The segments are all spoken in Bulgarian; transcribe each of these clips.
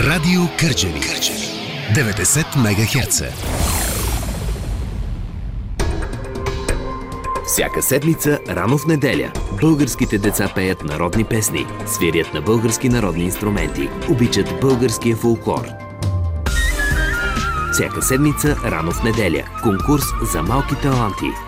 Радио Кърджали. 90 МГц. Всяка седмица, рано в неделя, българските деца пеят народни песни, свирят на български народни инструменти, обичат българския фолклор. Всяка седмица, рано в неделя, конкурс за малки таланти –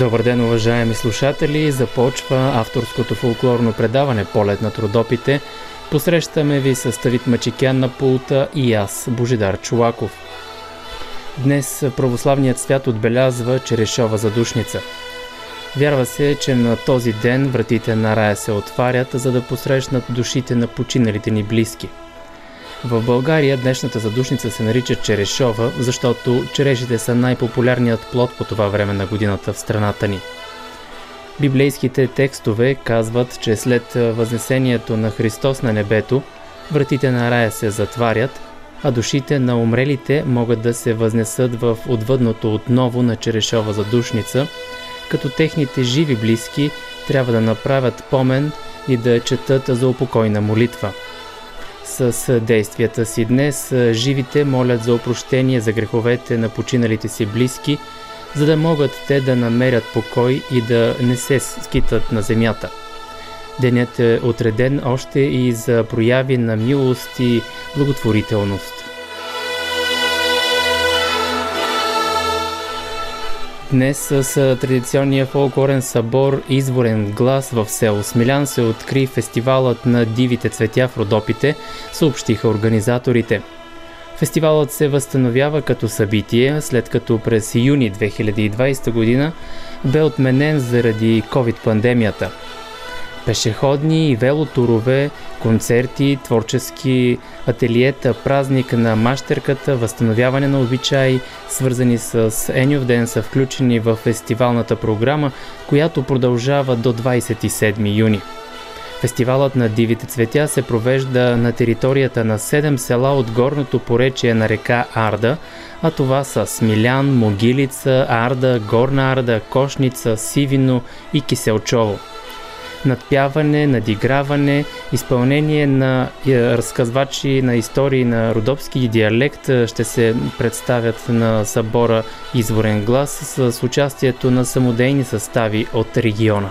Добър ден, уважаеми слушатели! Започва авторското фолклорно предаване Полет на трудопите. Посрещаме ви с Тавит Мачикян на пулта и аз, Божидар Чулаков. Днес православният свят отбелязва Черешова задушница. Вярва се, че на този ден вратите на рая се отварят, за да посрещнат душите на починалите ни близки – в България днешната задушница се нарича черешова, защото черешите са най-популярният плод по това време на годината в страната ни. Библейските текстове казват, че след възнесението на Христос на небето, вратите на рая се затварят, а душите на умрелите могат да се възнесат в отвъдното отново на черешова задушница, като техните живи близки трябва да направят помен и да четат за упокойна молитва – с действията си. Днес живите молят за опрощение за греховете на починалите си близки, за да могат те да намерят покой и да не се скитат на земята. Денят е отреден още и за прояви на милост и благотворителност. Днес с традиционния фолклорен събор Изворен глас в село Смилян се откри фестивалът на дивите цветя в Родопите, съобщиха организаторите. Фестивалът се възстановява като събитие, след като през юни 2020 година бе отменен заради COVID-пандемията – пешеходни и велотурове, концерти, творчески ателиета, празник на мащерката, възстановяване на обичаи, свързани с Енюв ден са включени в фестивалната програма, която продължава до 27 юни. Фестивалът на дивите цветя се провежда на територията на 7 села от горното поречие на река Арда, а това са Смилян, Могилица, Арда, Горна Арда, Кошница, Сивино и Киселчово надпяване, надиграване, изпълнение на е, разказвачи на истории на родопски диалект е, ще се представят на събора Изворен глас с участието на самодейни състави от региона.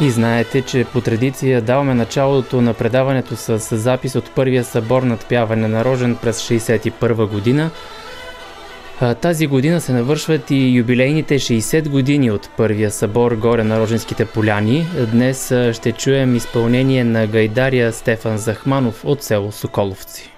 И знаете, че по традиция даваме началото на предаването с запис от първия събор надпяване на Рожен през 1961 година – тази година се навършват и юбилейните 60 години от първия събор горе на Роженските поляни. Днес ще чуем изпълнение на гайдария Стефан Захманов от село Соколовци.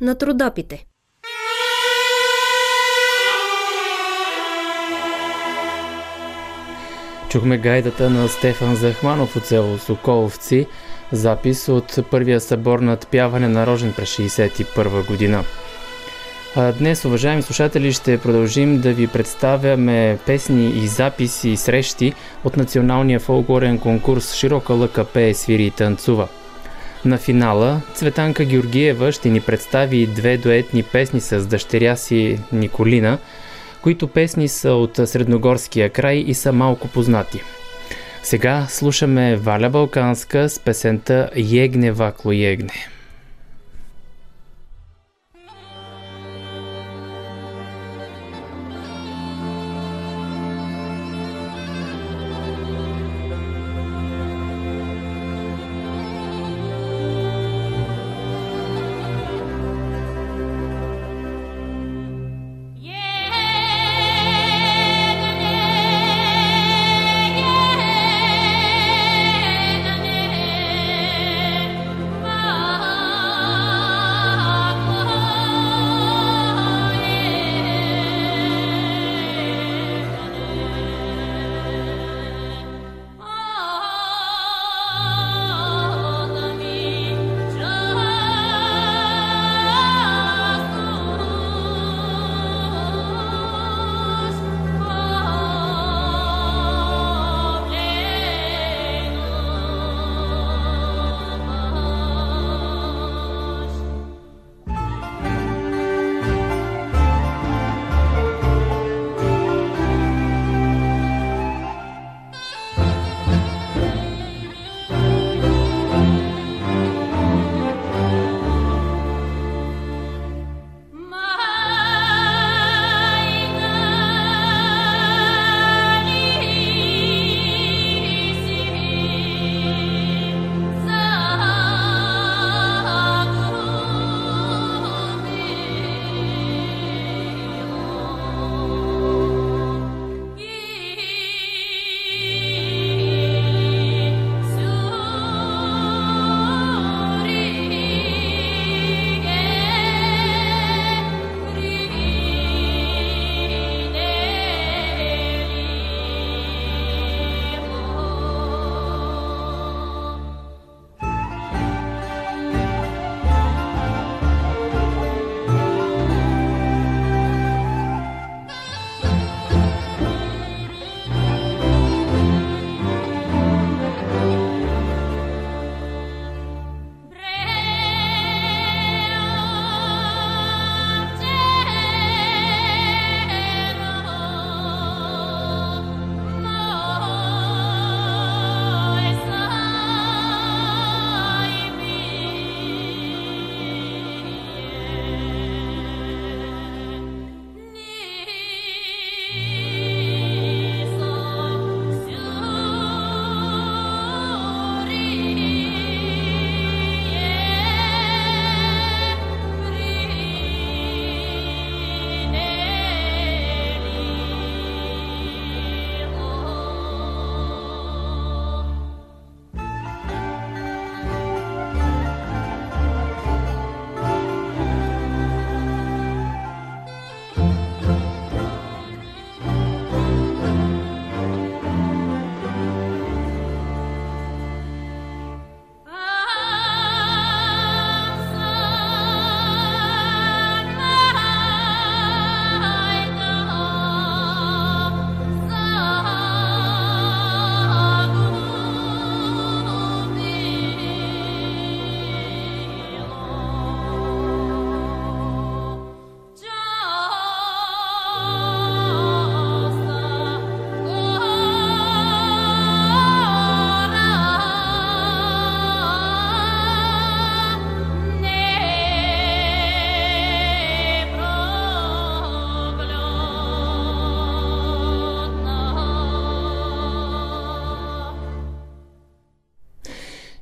На трудопите. Чухме гайдата на Стефан Захманов от село Соколовци, запис от първия събор на отпяване на Рожен през 1961 година. А днес, уважаеми слушатели, ще продължим да ви представяме песни и записи и срещи от националния фолклорен конкурс Широка лъка пее, свири и танцува. На финала Цветанка Георгиева ще ни представи две дуетни песни с дъщеря си Николина, които песни са от Средногорския край и са малко познати. Сега слушаме Валя Балканска с песента Егне Вакло Егне.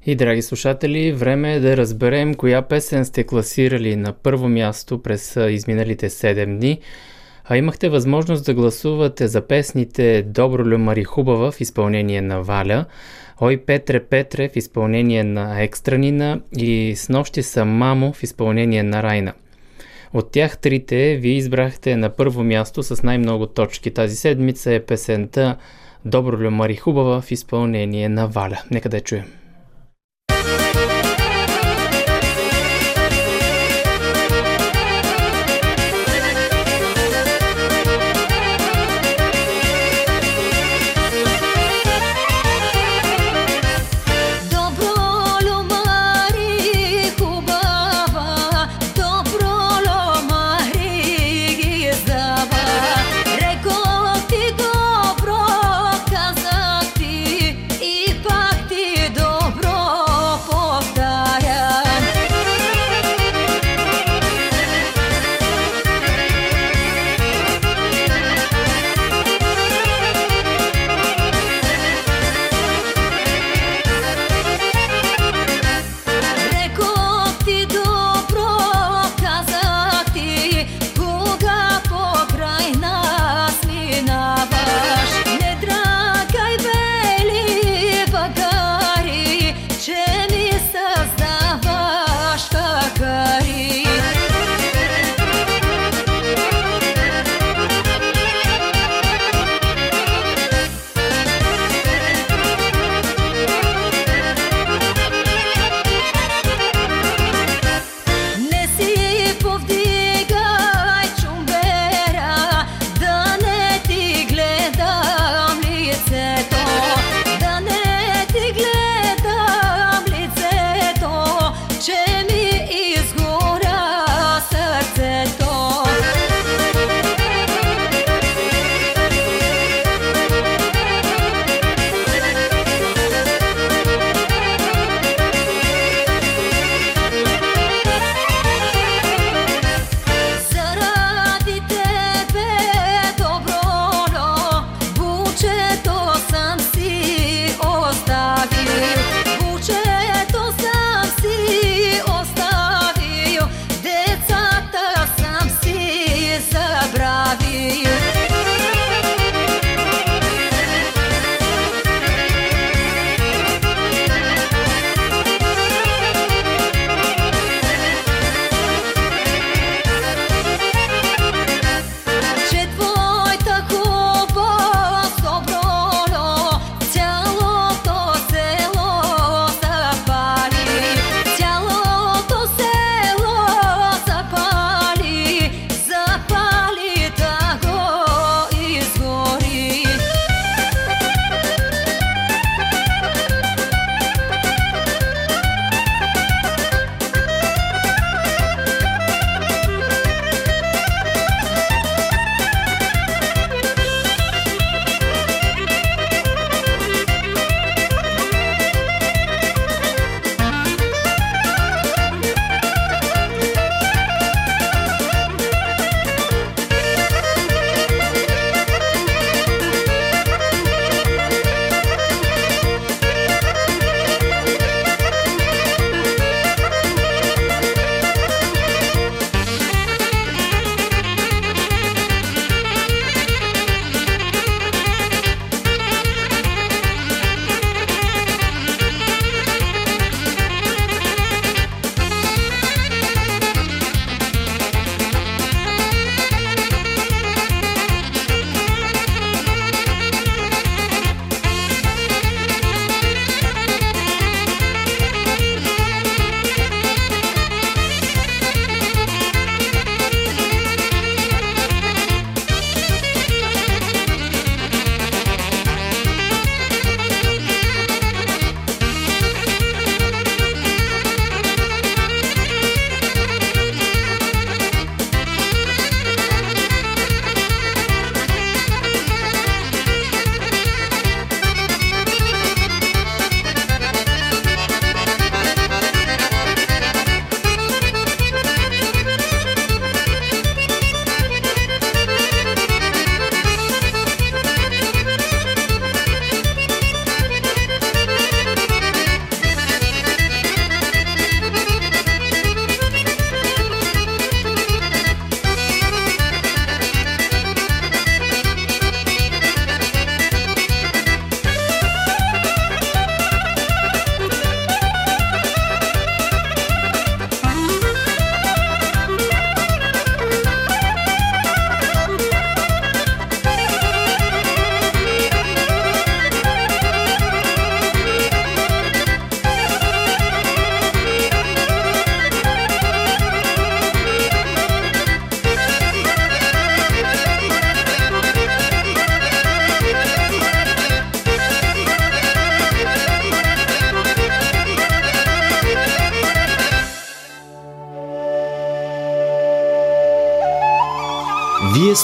И, драги слушатели, време е да разберем коя песен сте класирали на първо място през изминалите 7 дни. А имахте възможност да гласувате за песните Добро лю Мари Хубава в изпълнение на Валя, Ой Петре Петре в изпълнение на Екстранина и С нощи съм мамо в изпълнение на Райна. От тях трите ви избрахте на първо място с най-много точки. Тази седмица е песента Добро лю Мари Хубава в изпълнение на Валя. Нека да я чуем.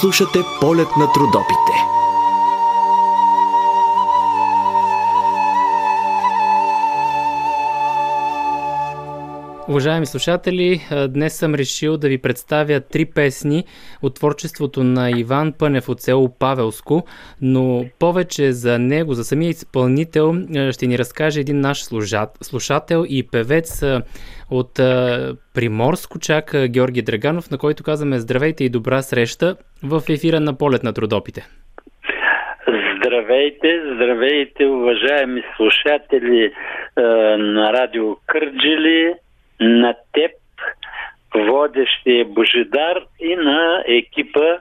Слушате полет на трудопите. Уважаеми слушатели, днес съм решил да ви представя три песни от творчеството на Иван Пънев от село Павелско, но повече за него, за самия изпълнител, ще ни разкаже един наш слушател и певец от Приморско, чак Георги Драганов, на който казваме здравейте и добра среща в ефира на полет на трудопите. Здравейте, здравейте, уважаеми слушатели на радио Кърджили, на теб, водещия Божидар и на екипа,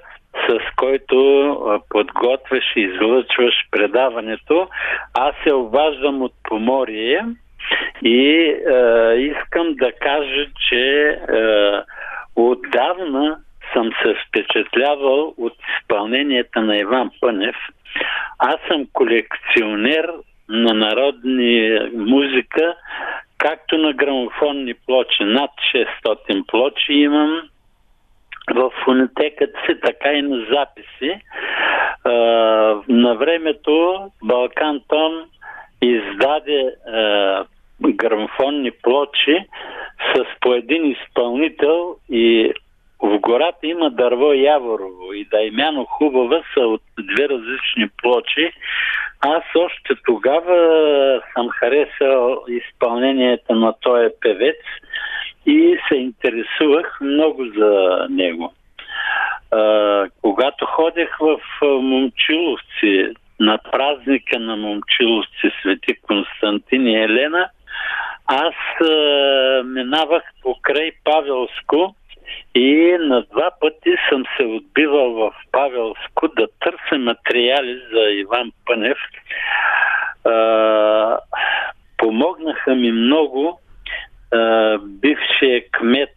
с който подготвяш и излъчваш предаването. Аз се обаждам от Поморие и е, искам да кажа, че е, отдавна съм се впечатлявал от изпълненията на Иван Пънев. Аз съм колекционер на народни музика, както на грамофонни плочи, над 600 плочи имам в фонотеката си, така и на записи. На времето Балкан Тон издаде а, грамофонни плочи с по един изпълнител и в гората има дърво Яворово и Даймяно Хубава са от две различни плочи. Аз още тогава съм харесал изпълнението на този певец и се интересувах много за него. А, когато ходех в Момчиловци на празника на Момчиловци Свети Константин и Елена, аз а, минавах покрай Павелско и на два пъти съм се отбивал в Павелско да търся материали за Иван Пънев. А, помогнаха ми много а, бившия кмет,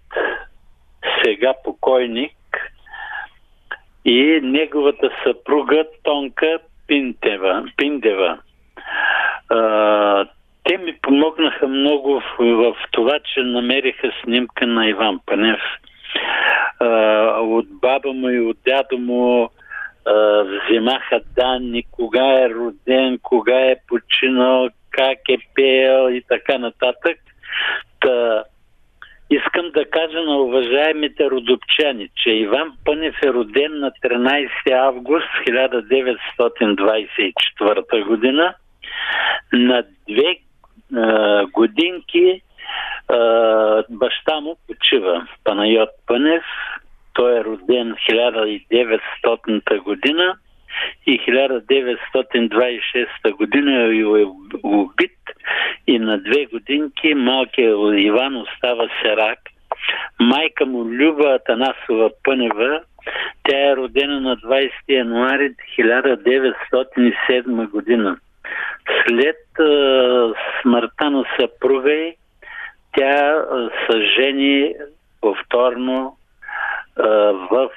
сега покойник, и неговата съпруга Тонка Пинтева, Пиндева. А, те ми помогнаха много в, в това, че намериха снимка на Иван Панев от баба му и от дядо му вземаха данни, кога е роден, кога е починал, как е пеел и така нататък. Та, искам да кажа на уважаемите родопчани, че Иван Пънев е роден на 13 август 1924 година. На две а, годинки баща му почива, Панайот Пънев. Той е роден 1900 година и 1926 година е убит и на две годинки малкият Иван остава серак. Майка му Люба Атанасова Пънева, тя е родена на 20 януари 1907 година. След смъртта на съпруга й, тя съжени повторно в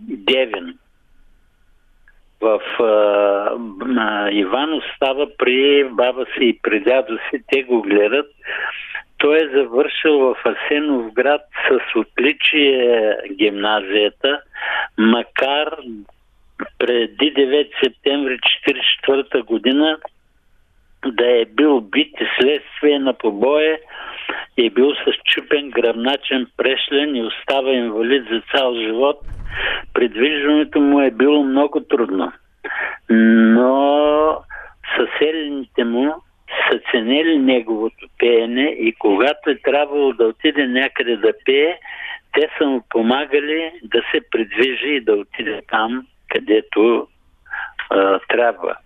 Девин. В Иван остава при баба си и при дядо си. Те го гледат. Той е завършил в Асенов град с отличие гимназията, макар преди 9 септември 1944 година да е бил бит и следствие на побоя е бил с чупен гръбначен прешлен и остава инвалид за цял живот. Придвижването му е било много трудно. Но съседните му са ценили неговото пеене и когато е трябвало да отиде някъде да пее, те са му помагали да се придвижи и да отиде там, където трябва.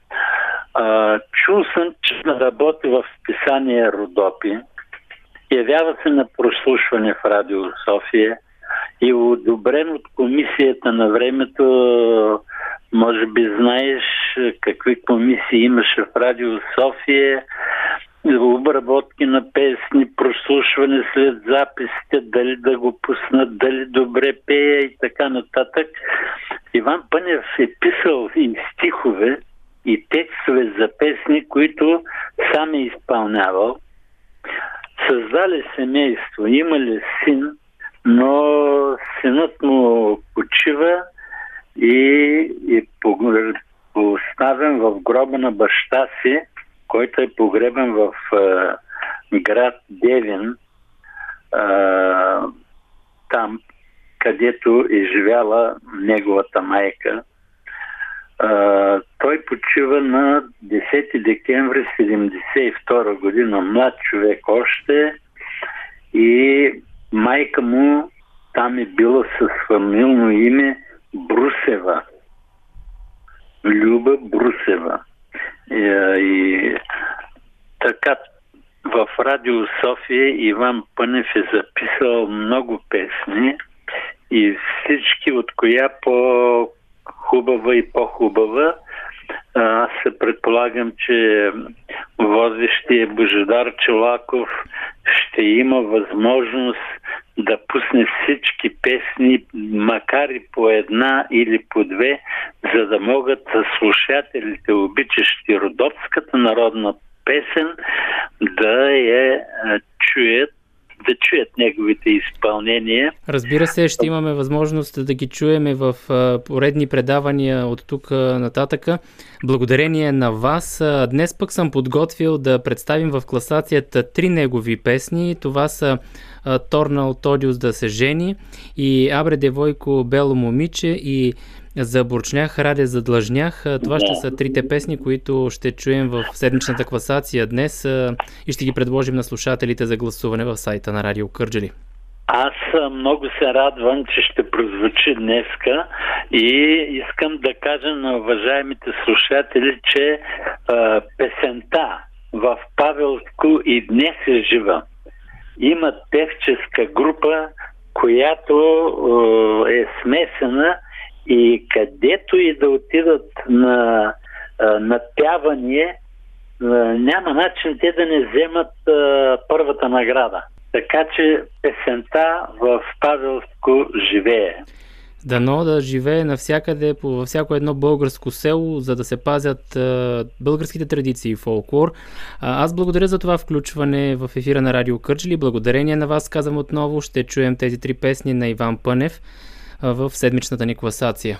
А, чул съм, че работи в списание Родопи. Явява се на прослушване в Радио София и одобрен от комисията на времето, може би знаеш какви комисии имаше в Радио София, обработки на песни, прослушване след записите, дали да го пуснат, дали добре пея и така нататък. Иван Пънев е писал и стихове, и текстове за песни, които сам е изпълнявал. Създали семейство, имали син, но синът му почива и е поставен в гроба на баща си, който е погребен в а, град Девин, а, там, където е живяла неговата майка. А, той почива на 10 декември 1972 година, млад човек още и майка му там е била с фамилно име Брусева. Люба Брусева. И, и така, в Радио София Иван Пънев е записал много песни и всички от коя по-хубава и по-хубава аз се предполагам, че водещия Божидар Чолаков ще има възможност да пусне всички песни, макар и по една или по две, за да могат слушателите, обичащи родопската народна песен, да я чуят да чуят неговите изпълнения. Разбира се, ще имаме възможност да ги чуеме в поредни предавания от тук нататъка. Благодарение на вас. Днес пък съм подготвил да представим в класацията три негови песни. Това са Торнал Тодиус да се жени и Абре Девойко Бело момиче и за Бурчнях, Раде за Длъжнях. Това ще са трите песни, които ще чуем в седмичната класация днес и ще ги предложим на слушателите за гласуване в сайта на Радио Кърджали. Аз много се радвам, че ще прозвучи днеска и искам да кажа на уважаемите слушатели, че а, песента в Павелско и днес е жива. Има певческа група, която е смесена и където и да отидат на напяване, няма начин те да не вземат първата награда. Така че песента в Павелско живее. Дано да живее навсякъде, във всяко едно българско село, за да се пазят а, българските традиции и фолклор. А, аз благодаря за това включване в ефира на Радио Кърджили. Благодарение на вас, казвам отново, ще чуем тези три песни на Иван Пънев в седмичната ни класация.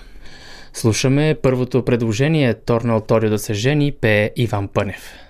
Слушаме първото предложение Торнал Торио да се жени, пее Иван Пънев.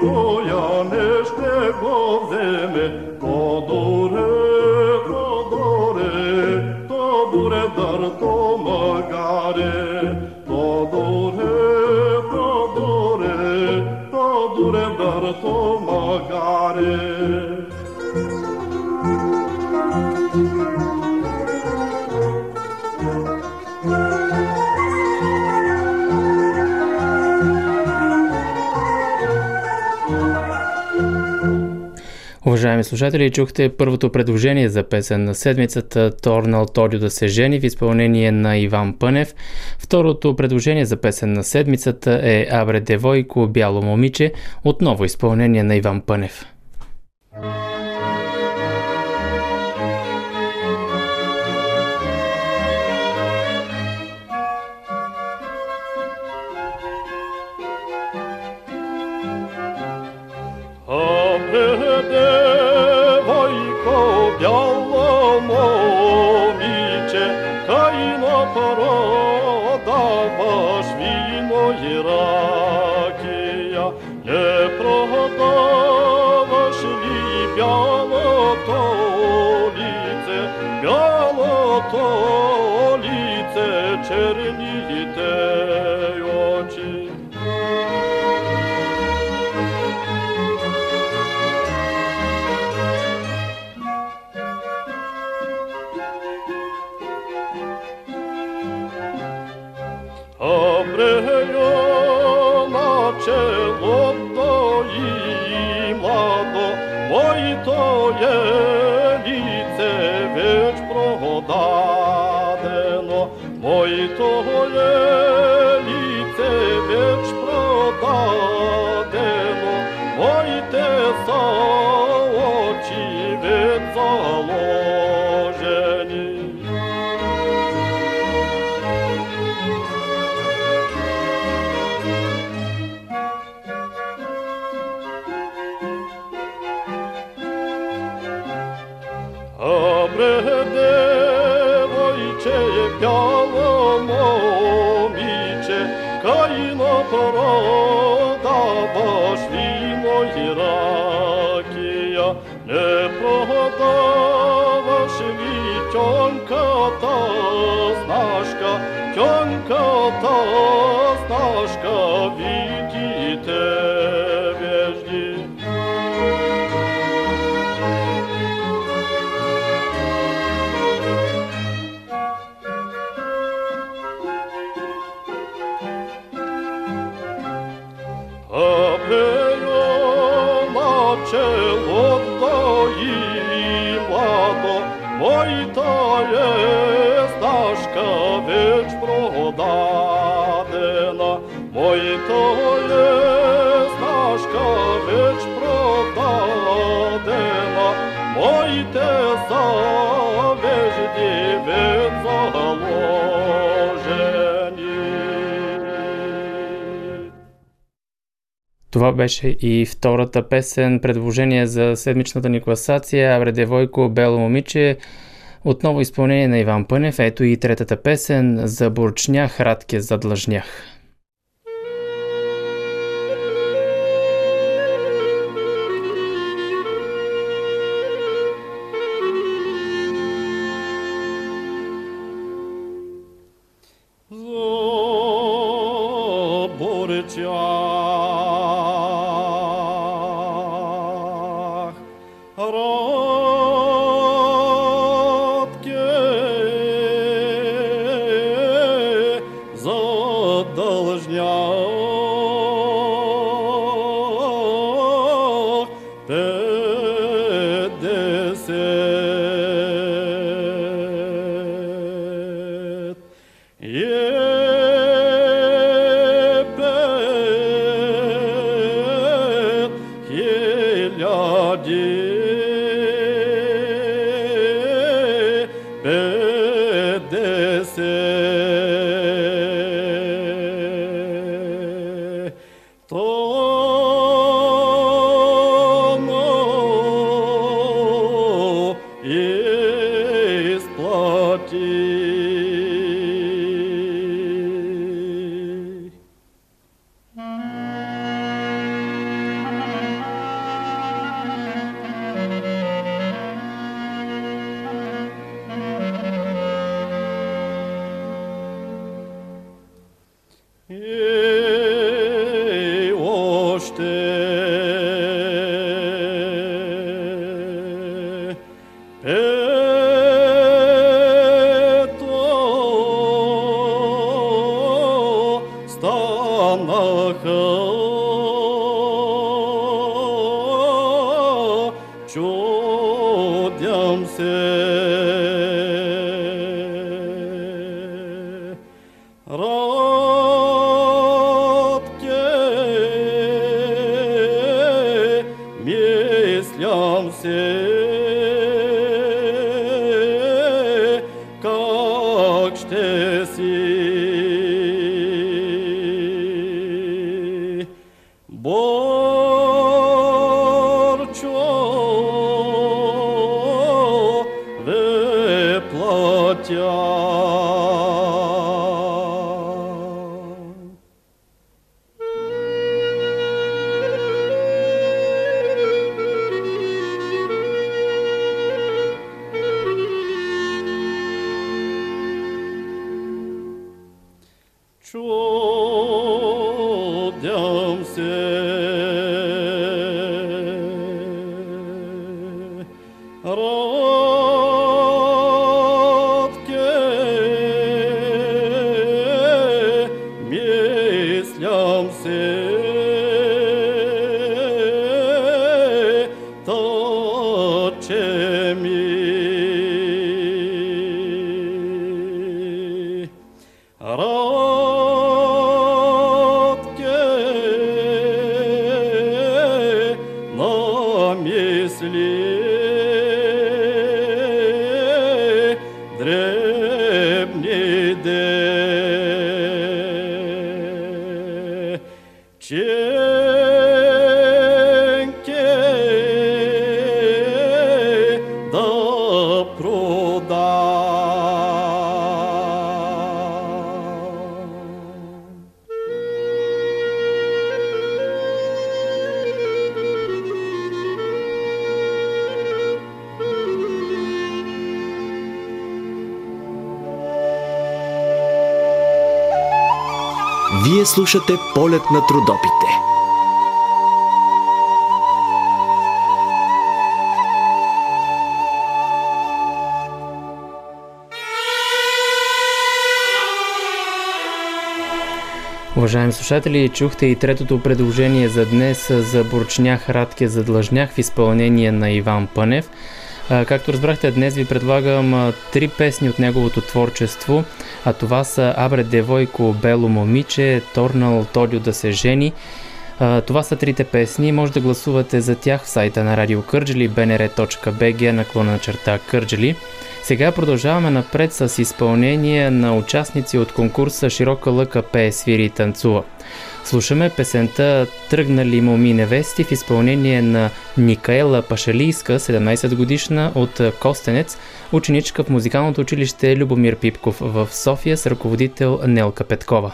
Joianește govdeme, codore, codore, to bure dar to măgare, codore, codore, to dure dar to măgare. Уважаеми слушатели, чухте първото предложение за песен на седмицата Торнал Тодио да се жени в изпълнение на Иван Пънев. Второто предложение за песен на седмицата е Абре Девойко, Бяло момиче, отново изпълнение на Иван Пънев. Ой, того ліце веч продадемо, Ой, те за очі від молодого швітьонка-то знашка, тьонка та знашка від. Това беше и втората песен, предложение за седмичната ни класация Абре Девойко, Бело момиче. Отново изпълнение на Иван Пънев. Ето и третата песен за Бурчнях, Радке задлъжнях. Слушате полет на трудопите. Уважаеми слушатели, чухте и третото предложение за днес за Бурчнях Радке задлъжнях в изпълнение на Иван Пънев. Както разбрахте, днес ви предлагам три песни от неговото творчество, а това са Абре Девойко, Бело момиче, Торнал Тодио да се жени. Това са трите песни. Може да гласувате за тях в сайта на Радио Кърджели, bnr.bg, наклона на черта Кърджели. Сега продължаваме напред с изпълнение на участници от конкурса Широка лъка пее, свири и танцува. Слушаме песента Тръгнали моми невести в изпълнение на Никаела Пашалийска, 17 годишна от Костенец, ученичка в музикалното училище Любомир Пипков в София с ръководител Нелка Петкова.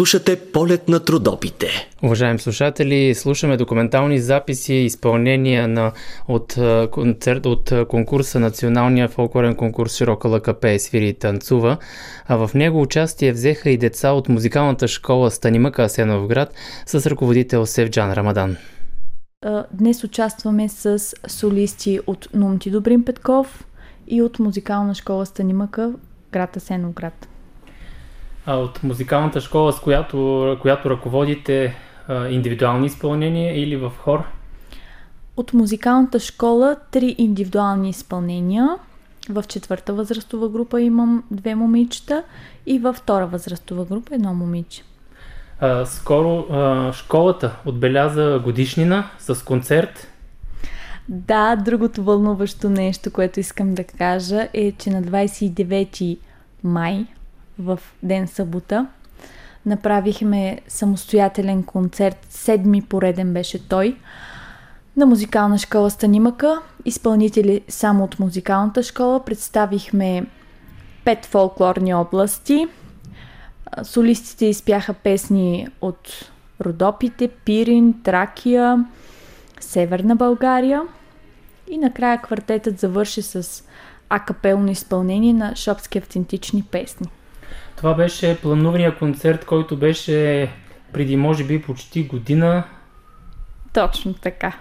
Слушате полет на трудопите. Уважаеми слушатели, слушаме документални записи и изпълнения на, от, концерт, от конкурса Националния фолклорен конкурс Широка лъка свири и танцува. А в него участие взеха и деца от музикалната школа Станимъка Асеновград с ръководител Севджан Рамадан. Днес участваме с солисти от Нумти Добрин Петков и от музикална школа Станимъка, град Асеновград. А от музикалната школа, с която, която ръководите индивидуални изпълнения или в хор? От музикалната школа три индивидуални изпълнения. В четвърта възрастова група имам две момичета и във втора възрастова група едно момиче. А, скоро а, школата отбеляза годишнина с концерт. Да, другото вълнуващо нещо, което искам да кажа е, че на 29 май в ден събота. Направихме самостоятелен концерт, седми пореден беше той, на музикална школа Станимака. Изпълнители само от музикалната школа. Представихме пет фолклорни области. Солистите изпяха песни от Родопите, Пирин, Тракия, Северна България. И накрая квартетът завърши с акапелно изпълнение на шопски автентични песни. Това беше планувания концерт, който беше преди може би почти година. Точно така.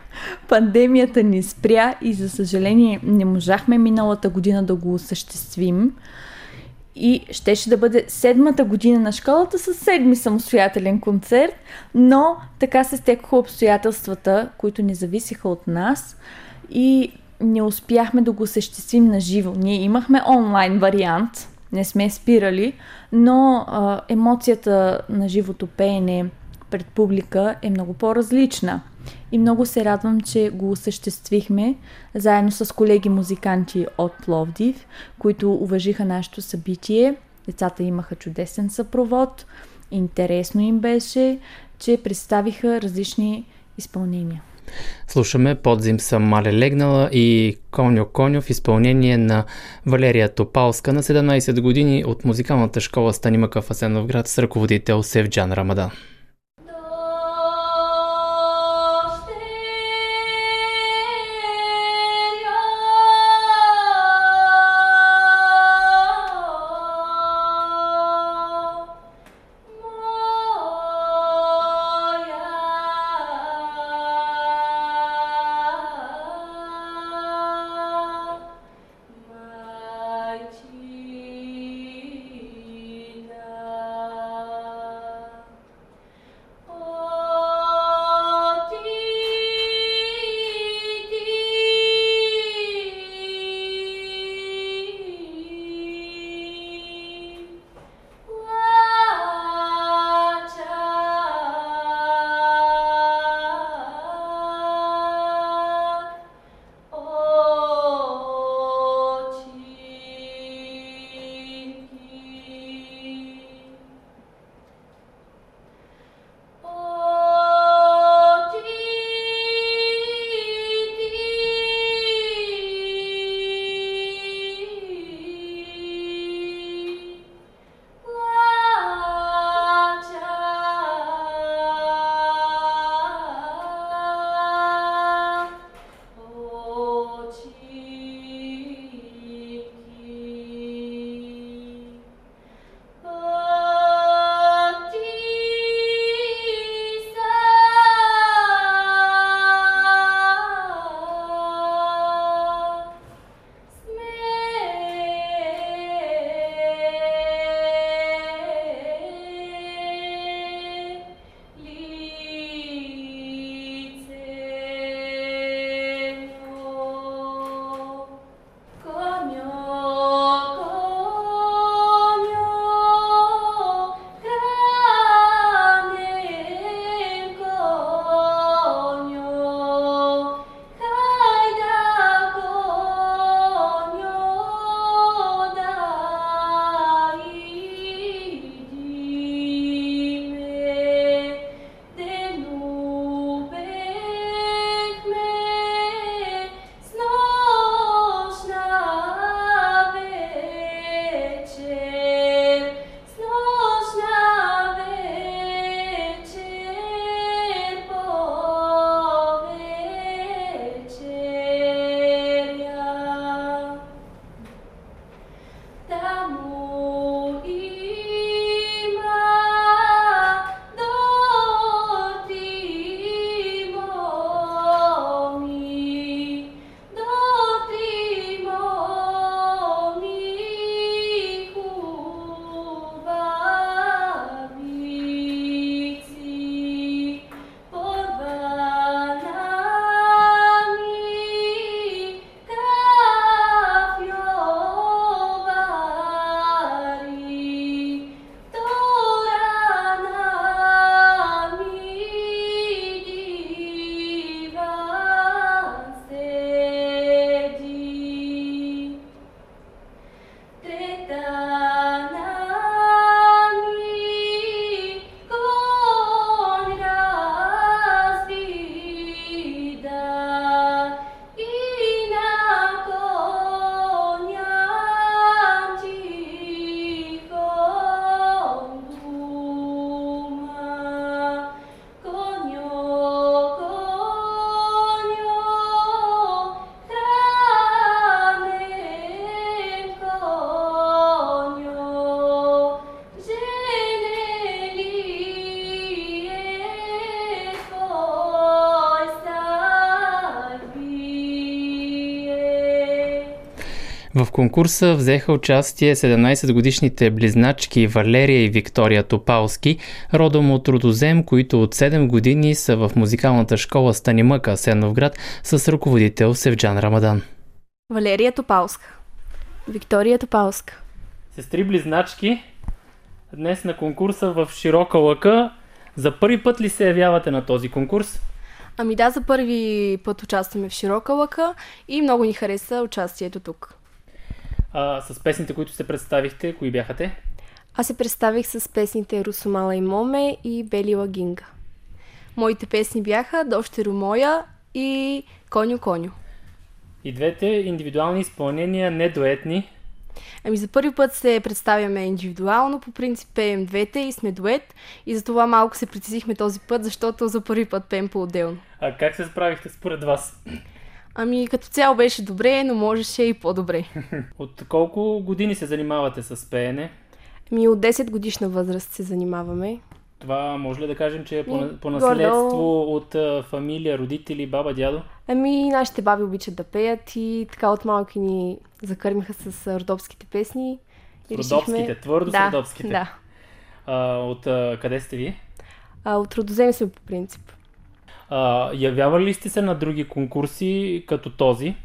Пандемията ни спря и за съжаление не можахме миналата година да го осъществим. И щеше да бъде седмата година на школата с седми самостоятелен концерт, но така се стекоха обстоятелствата, които не зависеха от нас и не успяхме да го осъществим на живо. Ние имахме онлайн вариант, не сме спирали, но а, емоцията на живото пеене пред публика е много по-различна. И много се радвам, че го осъществихме заедно с колеги музиканти от Пловдив, които уважиха нашето събитие. Децата имаха чудесен съпровод, интересно им беше, че представиха различни изпълнения. Слушаме Подзим съм мале легнала и Коньо Коньо в изпълнение на Валерия Топалска на 17 години от музикалната школа Станимака в Асеновград с ръководител Севджан Рамадан. Конкурса взеха участие 17-годишните близначки Валерия и Виктория Топалски, родом от Родозем, които от 7 години са в музикалната школа Станимъка, Сеновград, с ръководител Севджан Рамадан. Валерия Топалска. Виктория Топалска. Сестри близначки, днес на конкурса в Широка лъка. За първи път ли се явявате на този конкурс? Ами да, за първи път участваме в Широка лъка и много ни хареса участието тук. А, с песните, които се представихте, кои бяха те? Аз се представих с песните Русомала и Моме и Бели Лагинга. Моите песни бяха Дощеро моя и Коню Коню. И двете индивидуални изпълнения, не дуетни. Ами за първи път се представяме индивидуално, по принцип пеем двете и сме дует и затова малко се притесихме този път, защото за първи път пеем по-отделно. А как се справихте според вас? Ами като цяло беше добре, но можеше и по-добре. От колко години се занимавате с пеене? Ами от 10 годишна възраст се занимаваме. Това може ли да кажем, че е по, Ми, по наследство от а, фамилия, родители, баба, дядо? Ами нашите баби обичат да пеят и така от малки ни закърмиха с родопските песни. И Родопските, твърдо с да, родопските. Да. А, от а, къде сте вие? А, от родозем сме по принцип. А, явявали ли сте се на други конкурси като този?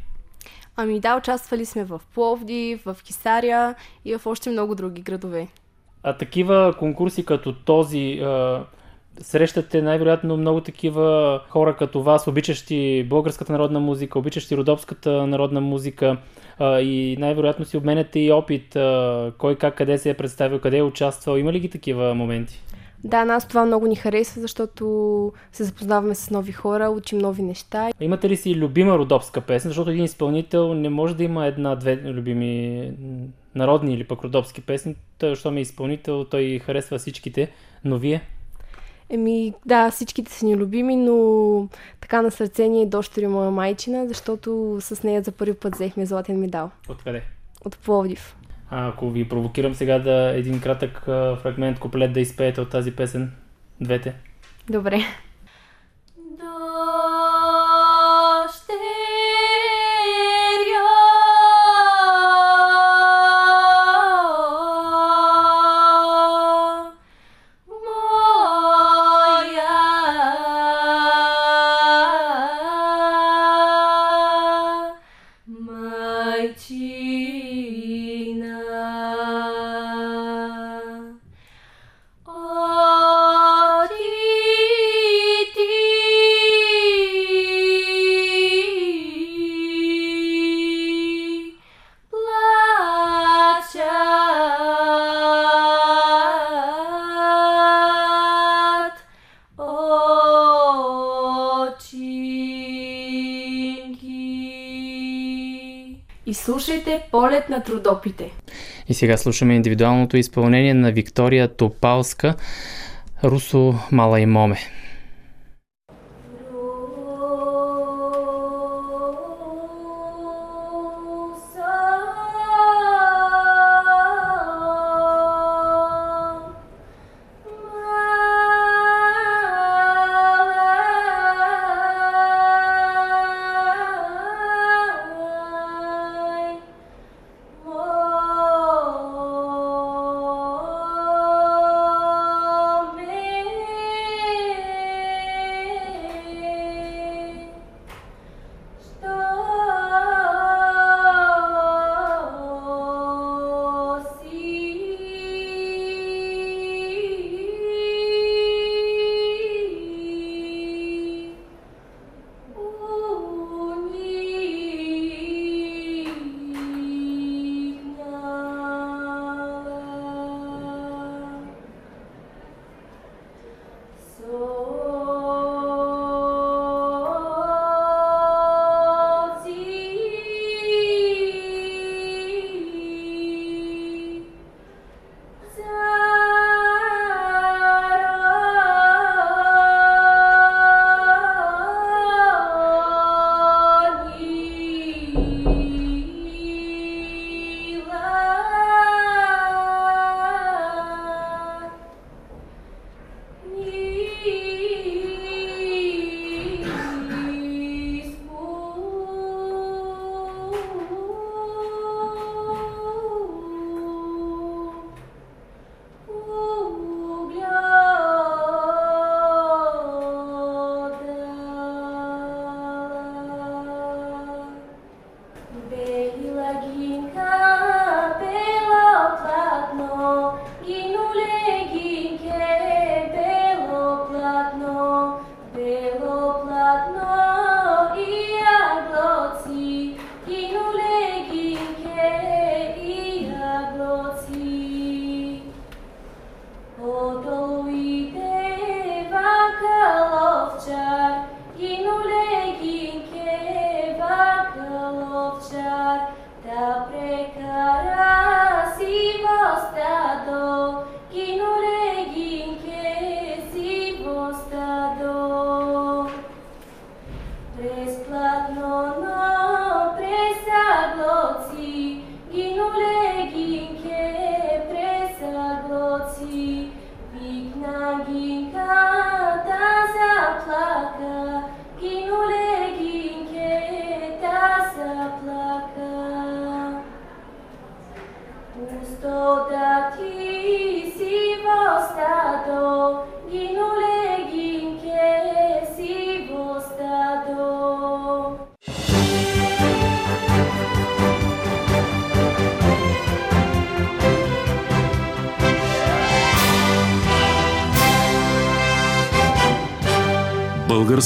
Ами да, участвали сме в Пловдив, в Кисаря и в още много други градове. А такива конкурси като този, а, срещате най-вероятно много такива хора като вас, обичащи българската народна музика, обичащи родопската народна музика а, и най-вероятно си обменяте и опит, а, кой как, къде се е представил, къде е участвал. Има ли ги такива моменти? Да, нас това много ни харесва, защото се запознаваме с нови хора, учим нови неща. Имате ли си любима родопска песен? Защото един изпълнител не може да има една-две любими народни или пък родопски песни. Той, щом е изпълнител, той харесва всичките, но вие? Еми, да, всичките са ни любими, но така на сърце ни е дощери моя майчина, защото с нея за първи път взехме златен медал Откъде? от Пловдив. Ако ви провокирам сега да един кратък фрагмент, куплет да изпеете от тази песен, двете. Добре. Полет на трудопите. И сега слушаме индивидуалното изпълнение на Виктория Топалска, Русо Мала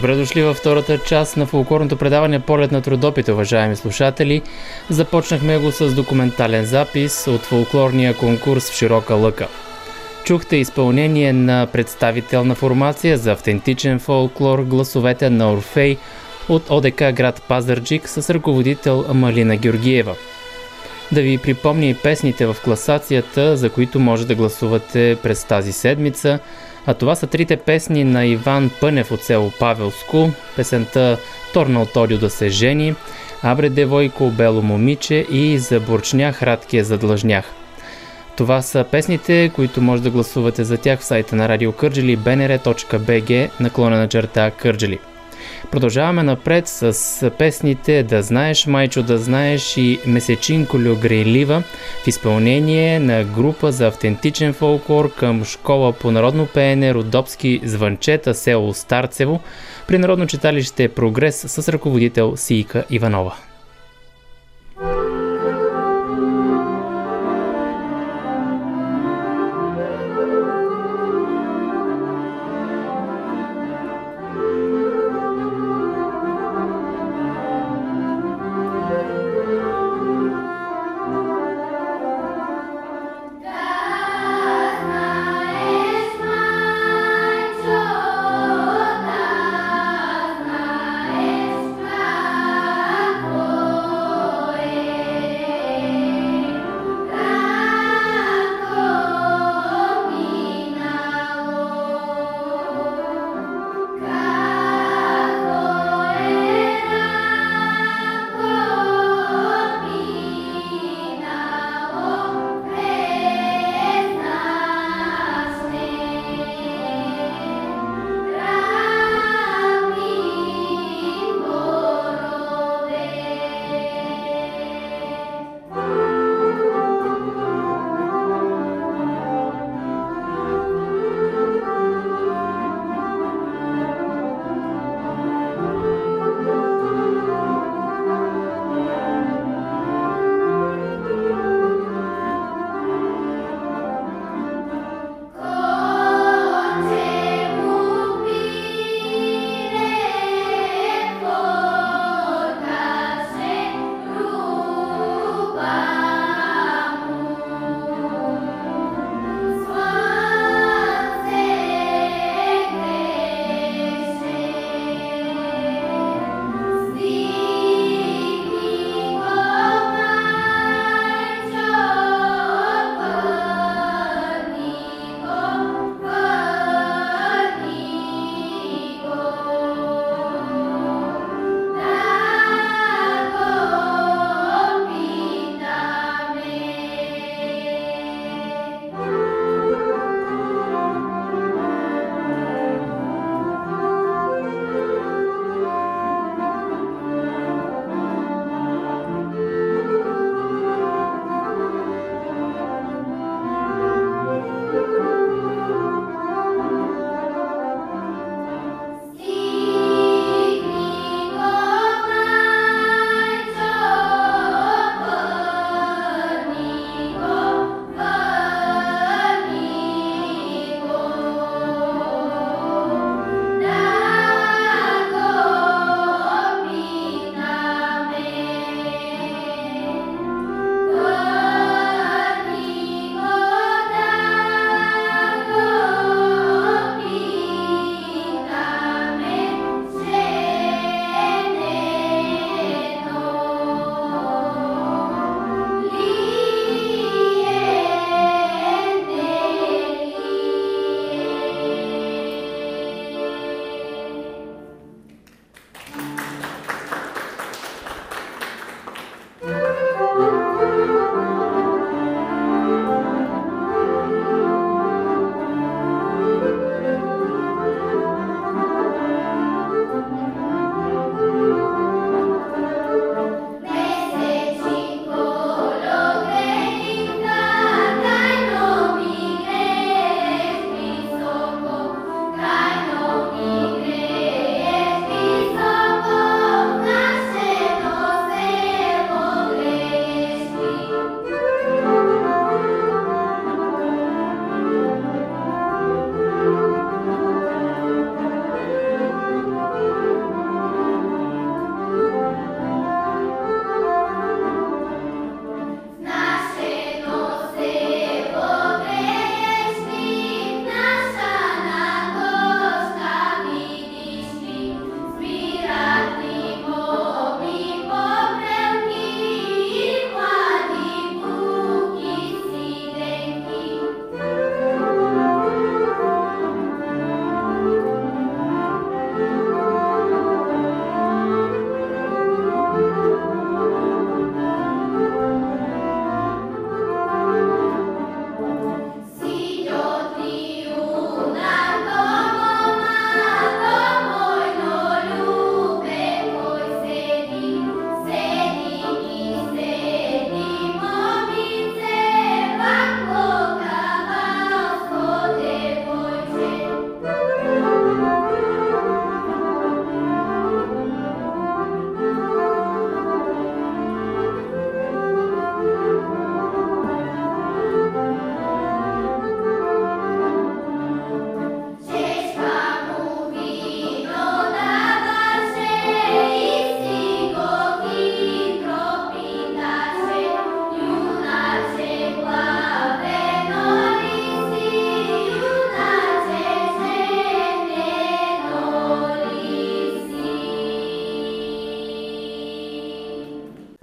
Добре дошли във втората част на фолклорното предаване Полет на трудопите, уважаеми слушатели. Започнахме го с документален запис от фолклорния конкурс в Широка лъка. Чухте изпълнение на представителна формация за автентичен фолклор гласовете на Орфей от ОДК град Пазарджик с ръководител Малина Георгиева. Да ви припомня и песните в класацията, за които може да гласувате през тази седмица – а това са трите песни на Иван Пънев от село Павелско, песента Торна от Одио да се жени, Абре девойко, бело момиче и За бурчнях, радкия задлъжнях. Това са песните, които може да гласувате за тях в сайта на Радио Кърджели bnr.bg наклона на черта Кърджели. Продължаваме напред с песните Да знаеш, майчо, да знаеш и Месечинко Грейлива в изпълнение на група за автентичен фолклор към школа по народно пеене Родопски звънчета село Старцево при Народно читалище Прогрес с ръководител Сийка Иванова.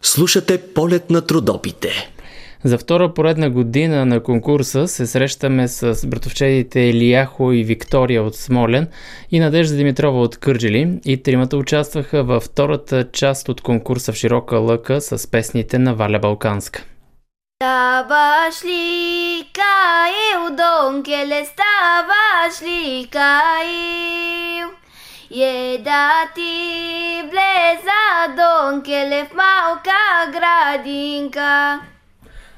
Слушате полет на трудопите. За втора поредна година на конкурса се срещаме с братовчедите Илияхо и Виктория от Смолен и Надежда Димитрова от Кърджели и тримата участваха във втората част от конкурса в Широка лъка с песните на Валя Балканска. Ставаш ли каил, донкеле, ставаш ли каил? Ти влеза, донкеле, в малка градинка.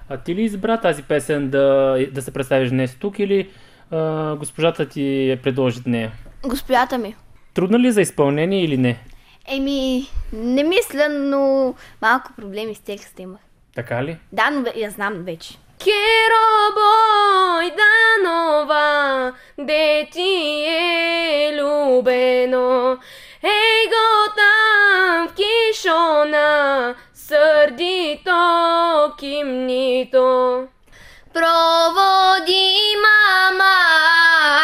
А ти ли избра тази песен да, да се представиш днес тук или а, госпожата ти е предложи нея? Госпожата ми. Трудна ли е за изпълнение или не? Еми, не мисля, но малко проблеми с текста има. Така ли? Да, но я знам вече. Quiero voy danova de ti elubeno ego tam kishona srdito kimnito provodi mama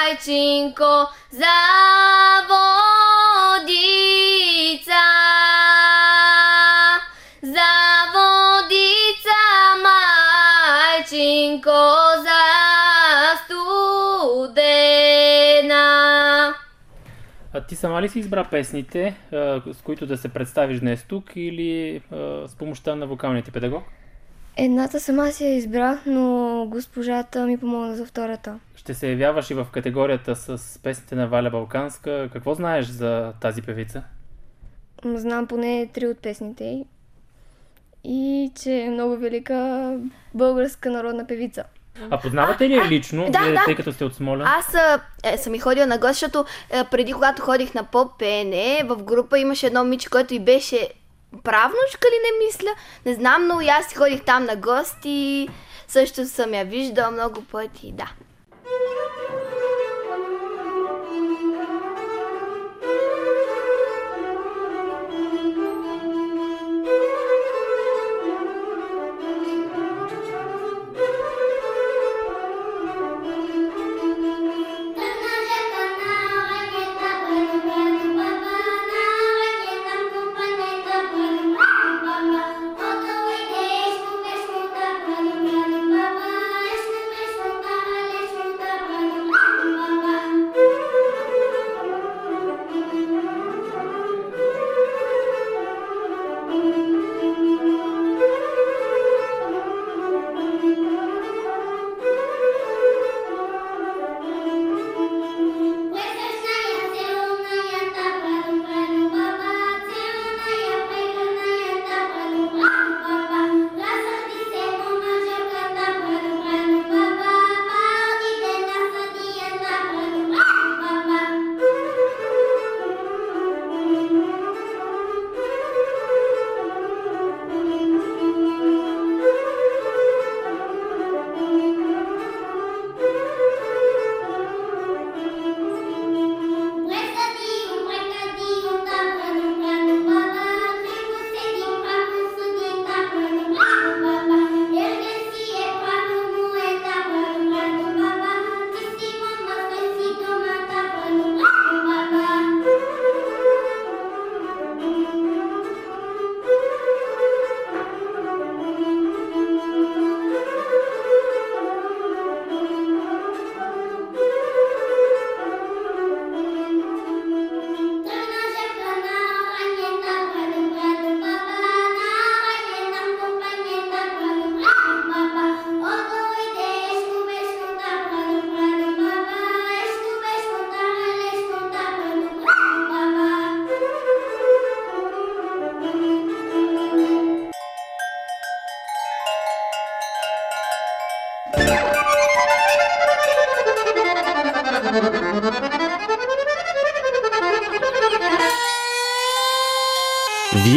ajčinko za ти сама ли си избра песните, с които да се представиш днес тук или с помощта на вокалните педагог? Едната сама си я избрах, но госпожата ми помогна за втората. Ще се явяваш и в категорията с песните на Валя Балканска. Какво знаеш за тази певица? Знам поне три от песните й. И че е много велика българска народна певица. А познавате ли я лично, да, вие, да. тъй като сте от Смолян? Аз а, е, съм и ходила на гост, защото е, преди когато ходих на поп-пеене, в група имаше едно момиче, което и беше правнучка ли не мисля, не знам, но и аз си ходих там на гости, също съм я виждала много пъти, да.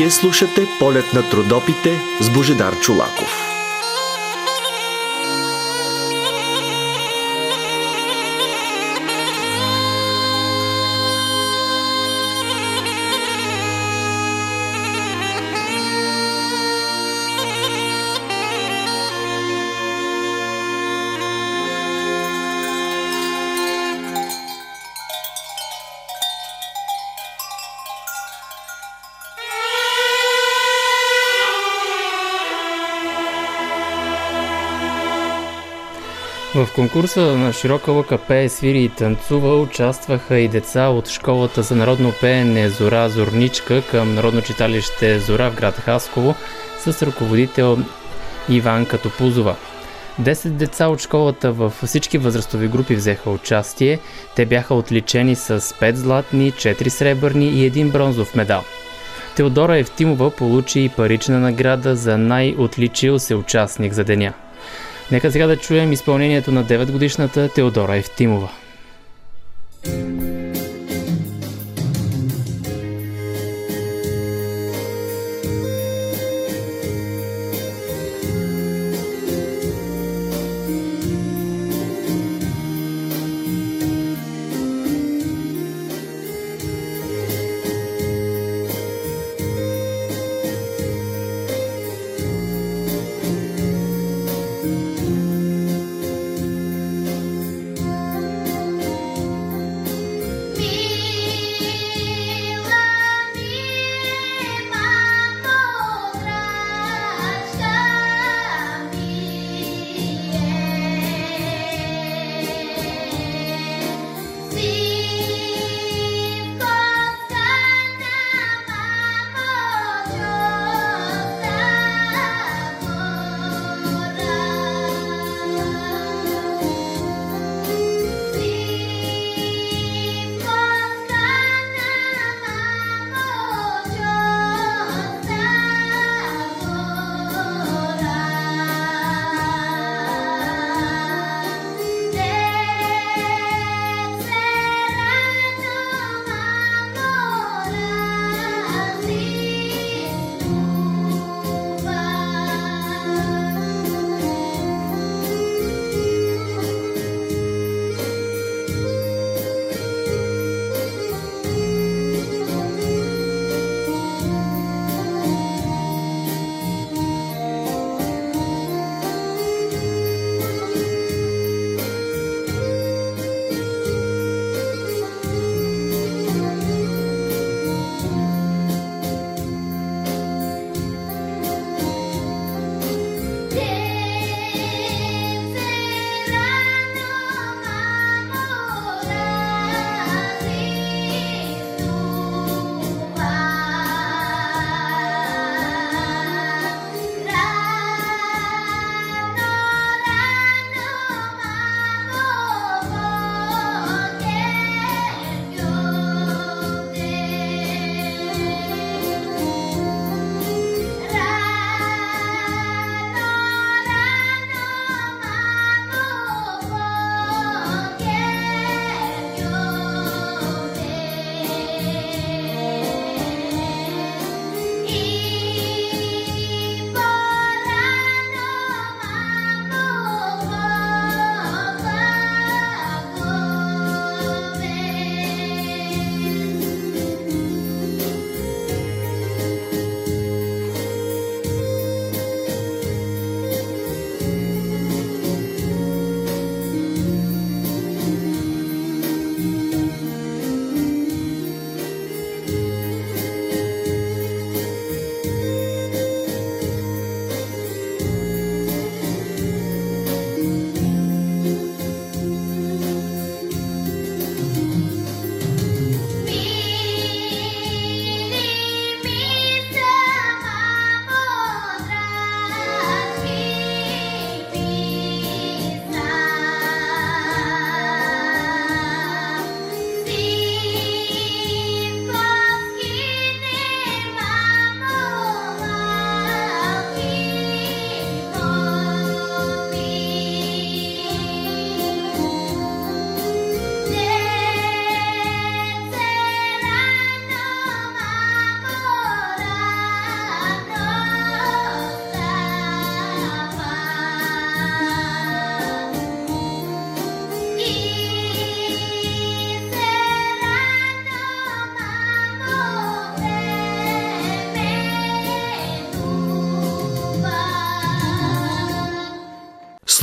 Вие слушате полет на трудопите с Божедар Чулаков. В конкурса на Широка лъка пее, свири и танцува участваха и деца от школата за народно пеене Зора Зорничка към Народно читалище Зора в град Хасково с ръководител Иван Катопузова. Десет деца от школата във всички възрастови групи взеха участие. Те бяха отличени с 5 златни, 4 сребърни и един бронзов медал. Теодора Евтимова получи и парична награда за най-отличил се участник за деня. Нека сега да чуем изпълнението на 9-годишната Теодора Евтимова.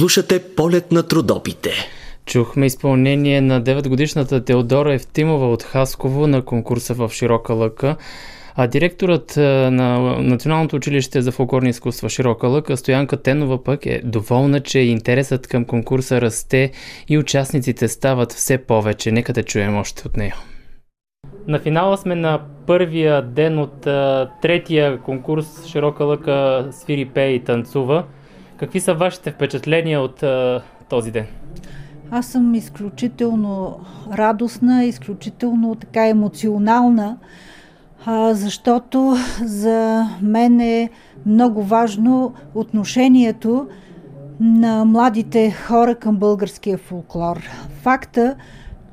Слушате полет на трудопите. Чухме изпълнение на 9-годишната Теодора Евтимова от Хасково на конкурса в Широка лъка. А директорът на Националното училище за фолклорни изкуства Широка лъка, Стоянка Тенова пък е доволна, че интересът към конкурса расте и участниците стават все повече. Нека да чуем още от нея. На финала сме на първия ден от а, третия конкурс Широка лъка свири, пее и танцува. Какви са вашите впечатления от а, този ден? Аз съм изключително радостна, изключително така емоционална, а, защото за мен е много важно отношението на младите хора към българския фолклор. Факта,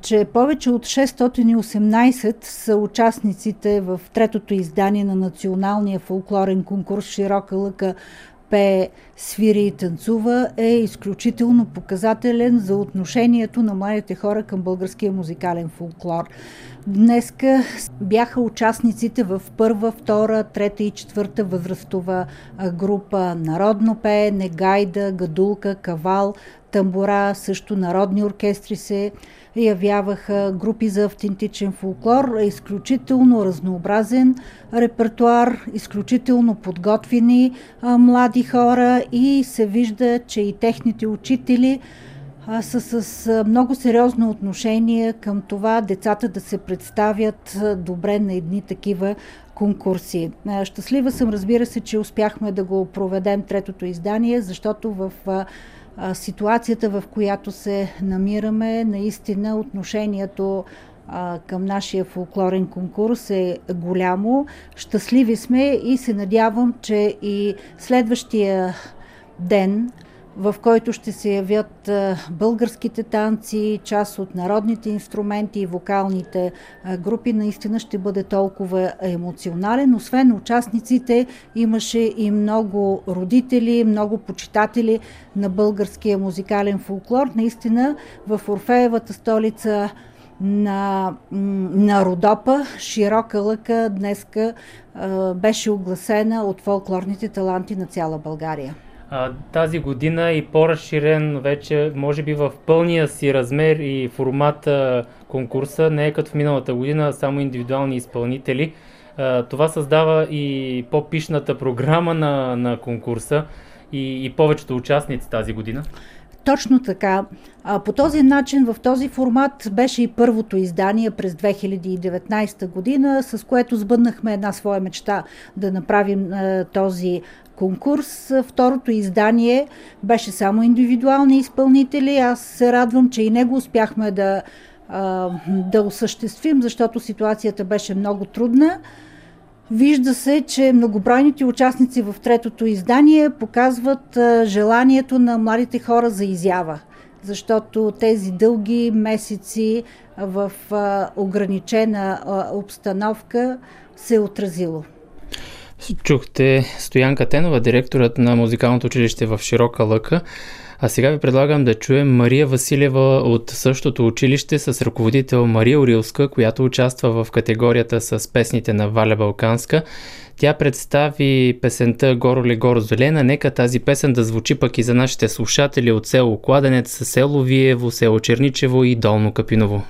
че повече от 618 са участниците в третото издание на националния фолклорен конкурс Широка лъка пее, свири и танцува е изключително показателен за отношението на младите хора към българския музикален фолклор. Днеска бяха участниците в първа, втора, трета и четвърта възрастова група Народно пеене, гайда, гадулка, кавал, тамбура, също народни оркестри се явяваха групи за автентичен фолклор, изключително разнообразен репертуар, изключително подготвени млади хора и се вижда, че и техните учители са с много сериозно отношение към това децата да се представят добре на едни такива конкурси. Щастлива съм, разбира се, че успяхме да го проведем третото издание, защото в ситуацията, в която се намираме, наистина отношението към нашия фолклорен конкурс е голямо. Щастливи сме и се надявам, че и следващия ден в който ще се явят българските танци, част от народните инструменти и вокалните групи, наистина ще бъде толкова емоционален. Освен участниците, имаше и много родители, много почитатели на българския музикален фолклор. Наистина в Орфеевата столица на, на Родопа, широка лъка днеска беше огласена от фолклорните таланти на цяла България тази година и по-разширен вече, може би в пълния си размер и формат конкурса, не е като в миналата година, само индивидуални изпълнители. А, това създава и по-пишната програма на, на конкурса и, и повечето участници тази година. Точно така. А, по този начин, в този формат беше и първото издание през 2019 година, с което сбъднахме една своя мечта да направим а, този конкурс. Второто издание беше само индивидуални изпълнители. Аз се радвам, че и него успяхме да, да осъществим, защото ситуацията беше много трудна. Вижда се, че многобройните участници в третото издание показват желанието на младите хора за изява, защото тези дълги месеци в ограничена обстановка се е отразило. Чухте Стоянка Тенова, директорът на музикалното училище в Широка лъка. А сега ви предлагам да чуем Мария Василева от същото училище с ръководител Мария Орилска, която участва в категорията с песните на Валя Балканска. Тя представи песента Горо ли горо зелена. Нека тази песен да звучи пък и за нашите слушатели от село Кладенец, село Виево, село Черничево и Долно Капиново.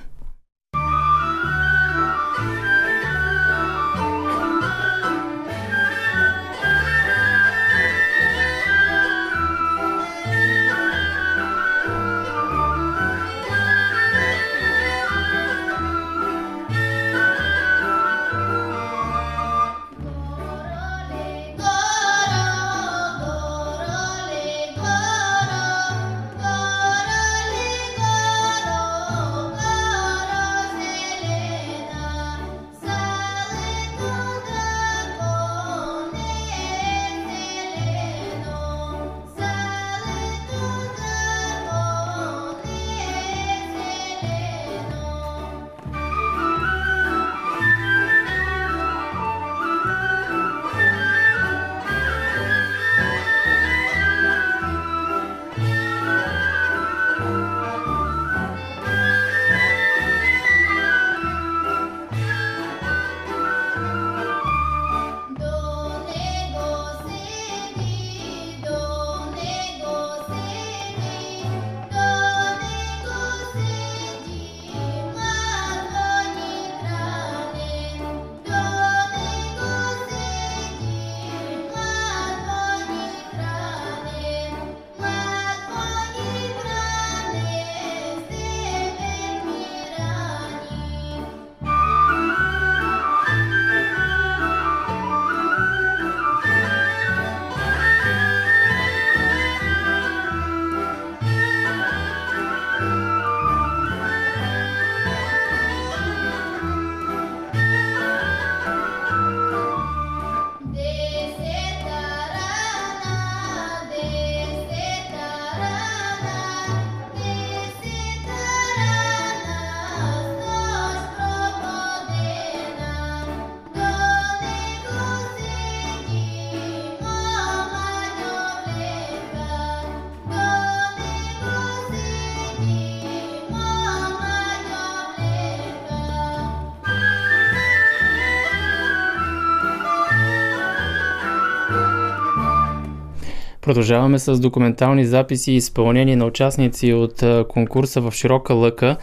Продължаваме с документални записи и изпълнение на участници от конкурса в Широка лъка.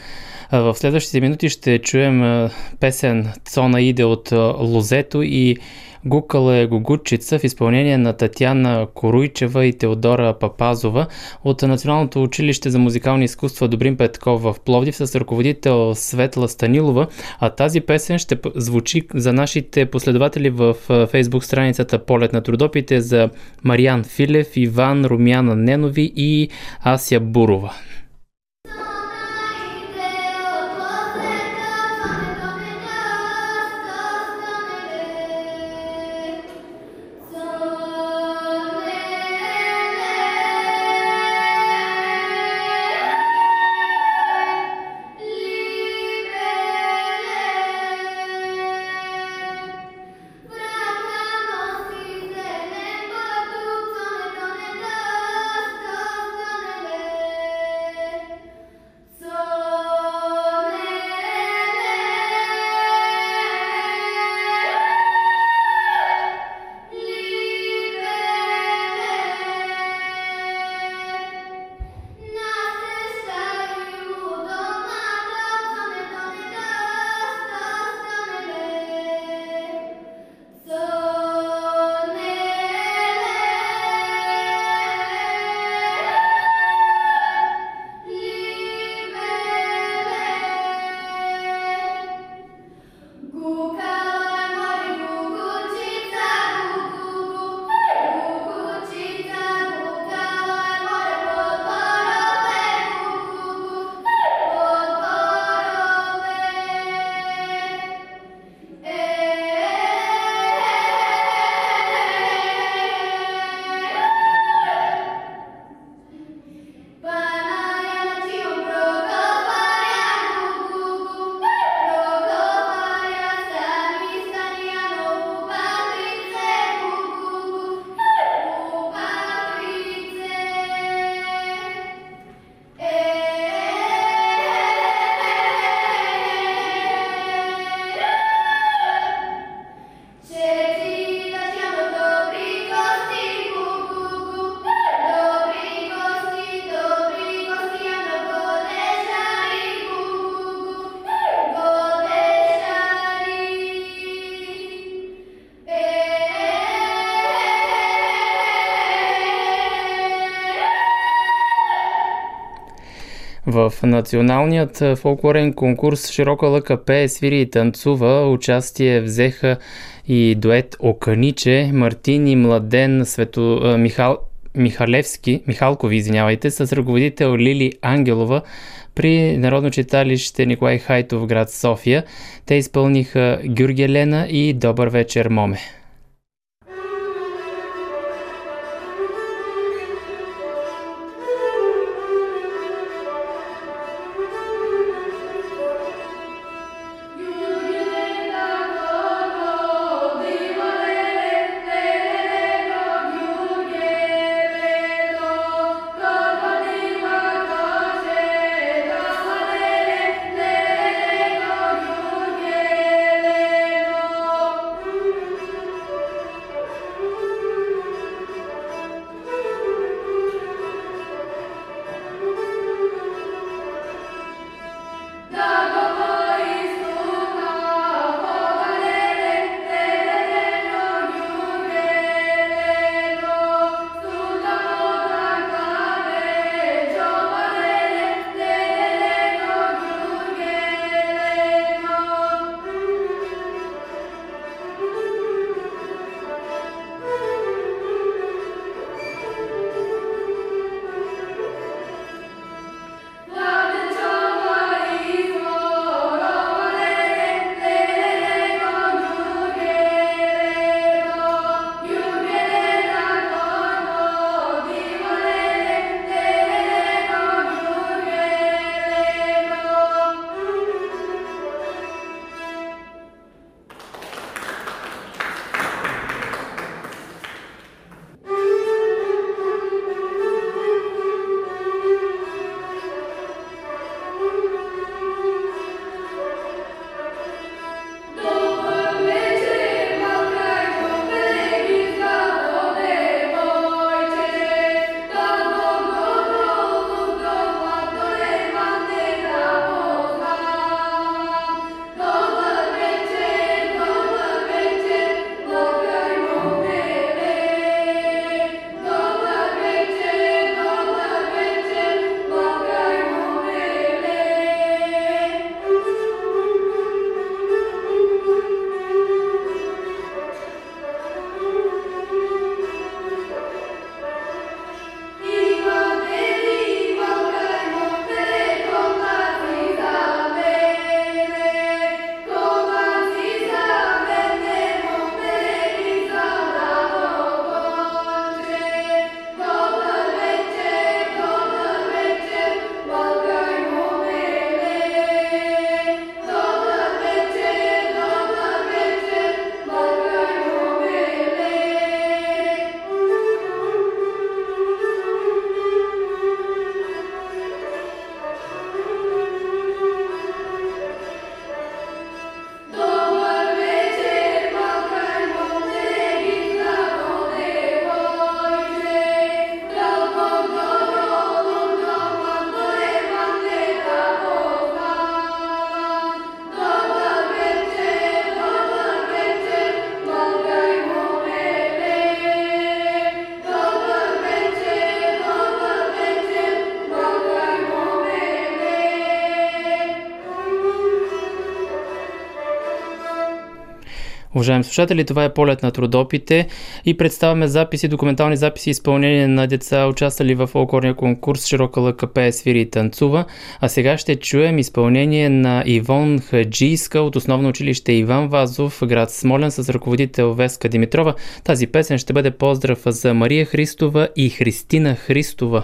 В следващите минути ще чуем песен Цона иде от Лозето и Гукала е Гугучица в изпълнение на Татьяна Коруйчева и Теодора Папазова от Националното училище за музикални изкуства Добрин Петков в Пловдив с ръководител Светла Станилова. А тази песен ще звучи за нашите последователи в фейсбук страницата Полет на трудопите за Мариан Филев, Иван Румяна Ненови и Ася Бурова. В националният фолклорен конкурс Широка лъка пее, свири и танцува участие взеха и дует Оканиче, Мартин и Младен Свето, Михал, Михалевски, Михалкови, извинявайте, с ръководител Лили Ангелова при Народно читалище Николай Хайтов град София. Те изпълниха Гюргия Лена и Добър вечер, Моме. Уважаеми слушатели, това е полет на трудопите и представяме записи, документални записи и изпълнение на деца, участвали в фолклорния конкурс Широка лъка пее, свири и танцува. А сега ще чуем изпълнение на Ивон Хаджийска от основно училище Иван Вазов, град Смолен с ръководител Веска Димитрова. Тази песен ще бъде поздрав за Мария Христова и Христина Христова.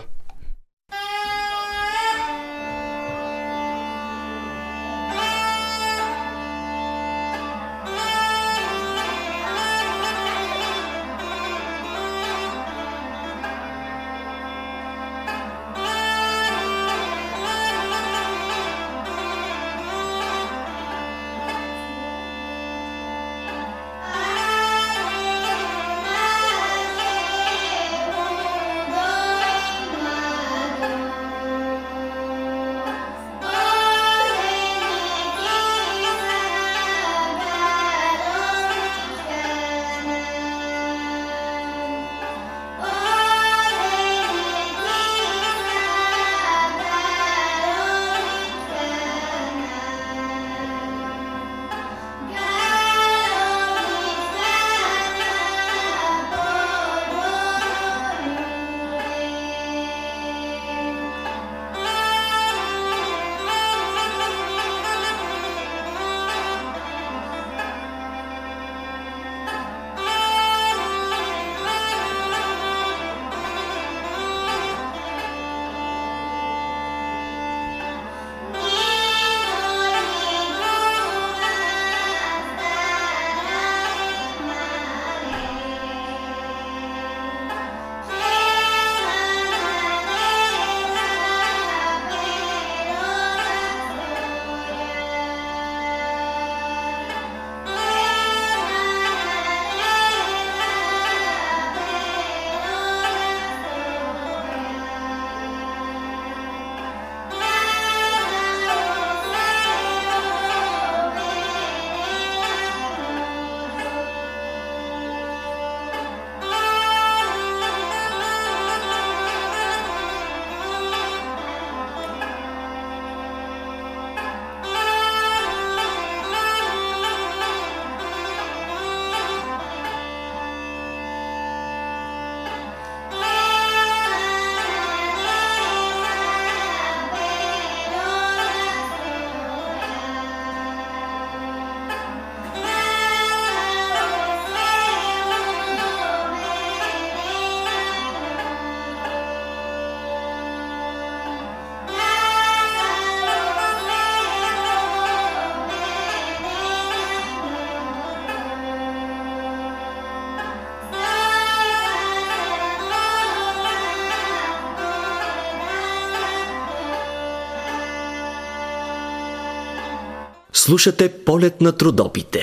Слушате полет на трудопите.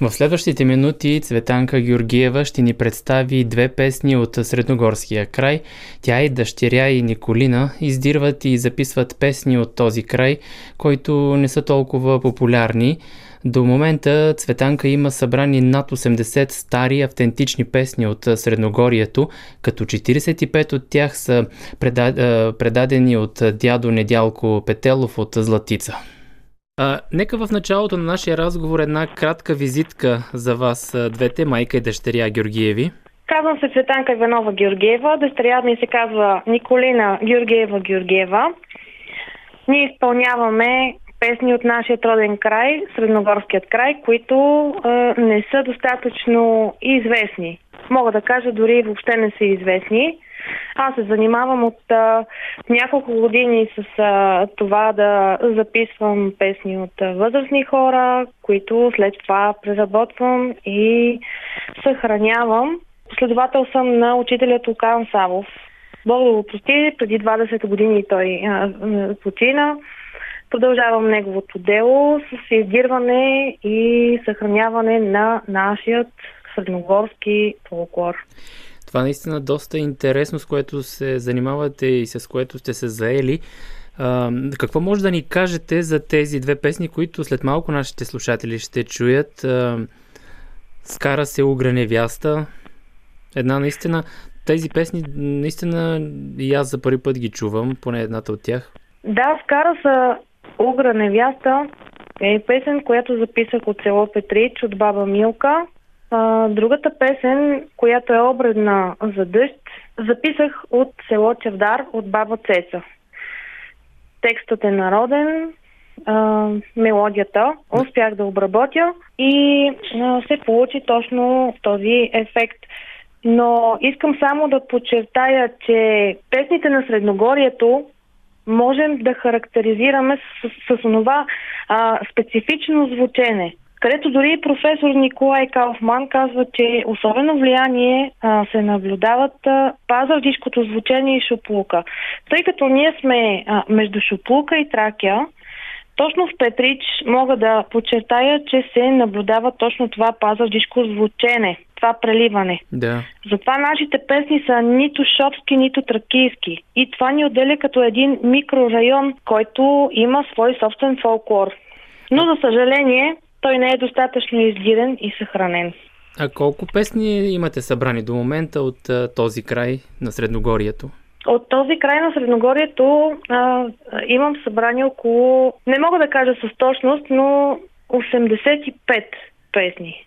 В следващите минути Цветанка Георгиева ще ни представи две песни от Средногорския край. Тя и дъщеря и Николина издирват и записват песни от този край, които не са толкова популярни. До момента Цветанка има събрани над 80 стари автентични песни от Средногорието, като 45 от тях са предадени от дядо Недялко Петелов от Златица. А, нека в началото на нашия разговор една кратка визитка за вас двете, майка и дъщеря Георгиеви. Казвам се Цветанка Иванова Георгиева, дъщеря ми се казва Николина Георгиева Георгиева. Ние изпълняваме песни от нашия роден край, Средногорският край, които е, не са достатъчно известни. Мога да кажа, дори въобще не са известни. Аз се занимавам от а, няколко години с а, това да записвам песни от а, възрастни хора, които след това преработвам и съхранявам. Последовател съм на учителя Тулкан Савов. Бог да го прости, преди 20 години той а, почина. Продължавам неговото дело с издирване и съхраняване на нашият средногорски фолклор. Това наистина доста интересно, с което се занимавате и с което сте се заели. А, какво може да ни кажете за тези две песни, които след малко нашите слушатели ще чуят? А, Скара се угра невяста. Една наистина, тези песни наистина и аз за първи път ги чувам, поне едната от тях. Да, Скара са угра невяста. е песен, която записах от село Петрич, от баба Милка. А, другата песен, която е обредна за дъжд, записах от село Чевдар, от баба Цеца. Текстът е народен, а, мелодията успях да обработя и а, се получи точно този ефект. Но искам само да подчертая, че песните на Средногорието можем да характеризираме с, с, с това а, специфично звучене, където дори професор Николай Кауфман казва, че особено влияние а, се наблюдават а, звучение и шуплука. Тъй като ние сме а, между шуплука и тракия, точно в Петрич мога да подчертая, че се наблюдава точно това пазардишко звучене, това преливане. Да. Затова нашите песни са нито шопски, нито тракийски. И това ни отделя като един микрорайон, който има свой собствен фолклор. Но, за съжаление, той не е достатъчно издирен и съхранен. А колко песни имате събрани до момента от а, този край на Средногорието? От този край на Средногорието а, имам събрани около, не мога да кажа с точност, но 85 песни.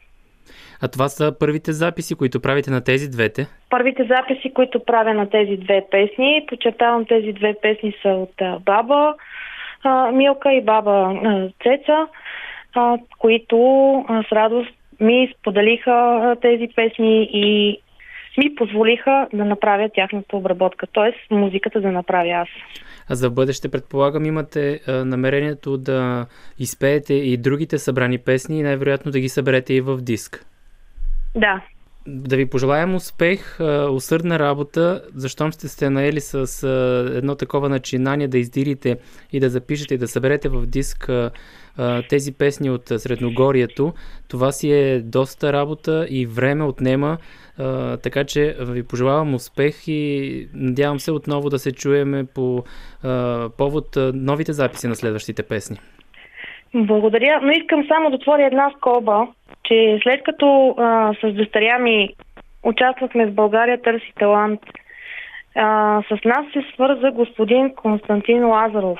А това са първите записи, които правите на тези двете? Първите записи, които правя на тези две песни, подчертавам тези две песни са от а, баба а, Милка и баба а, Цеца, а, които а, с радост ми споделиха а, тези песни и ми позволиха да направя тяхната обработка, т.е. музиката да направя аз. А за бъдеще, предполагам, имате а, намерението да изпеете и другите събрани песни и най-вероятно да ги съберете и в диск. Да. Да ви пожелаем успех, а, усърдна работа, защото сте се наели с а, едно такова начинание да издирите и да запишете и да съберете в диск а, тези песни от Средногорието. Това си е доста работа и време отнема, така че ви пожелавам успех и надявам се отново да се чуеме по повод новите записи на следващите песни. Благодаря, но искам само да отворя една скоба, че след като а, с дъщеря ми участвахме в България Търси талант, а, с нас се свърза господин Константин Лазаров,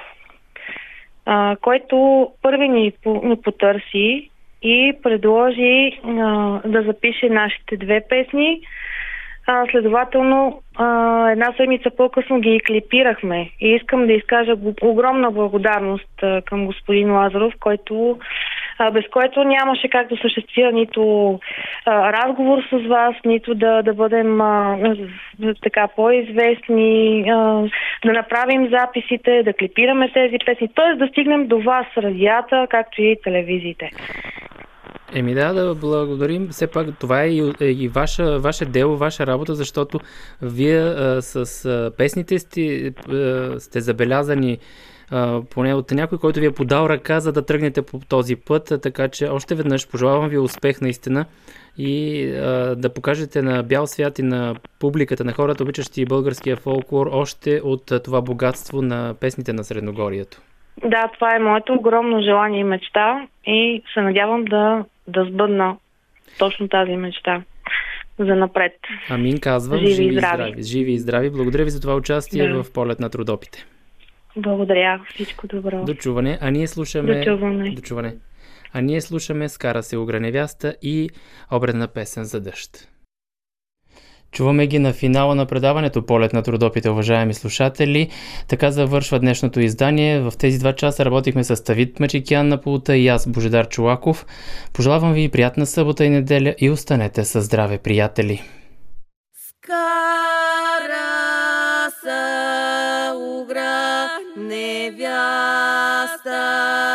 а, който първи ни, ни потърси и предложи а, да запише нашите две песни. А, следователно, а, една седмица по-късно ги клипирахме и искам да изкажа огромна благодарност а, към господин Лазаров, който, без който нямаше как да съществува нито разговор с вас, нито да, да бъдем така по-известни, да направим записите, да клипираме тези песни, т.е. да стигнем до вас, радията, както и телевизиите. Еми да, да благодарим. Все пак това е и, е и ваша, ваше дело, ваша работа, защото вие а, с а, песните сте, а, сте забелязани а, поне от някой, който ви е подал ръка, за да тръгнете по този път. Така че още веднъж пожелавам ви успех наистина и а, да покажете на бял свят и на публиката, на хората, обичащи българския фолклор, още от това богатство на песните на Средногорието. Да, това е моето огромно желание и мечта и се надявам да, да сбъдна точно тази мечта за напред. Амин казвам. Живи, живи и здрави. здрави. Живи и здрави. Благодаря ви за това участие Да. в полет на трудопите. Благодаря. Всичко добро. До чуване. А ние слушаме... До чуване. До чуване. А ние слушаме Скара се угра невяста и обредна песен за дъжд. Чуваме ги на финала на предаването Полет на трудопите, уважаеми слушатели. Така завършва днешното издание. В тези два часа работихме с Тавид Мачикян на пулта и аз, Божедар Чулаков. Пожелавам ви приятна събота и неделя и останете със здраве, приятели. Кара невяста.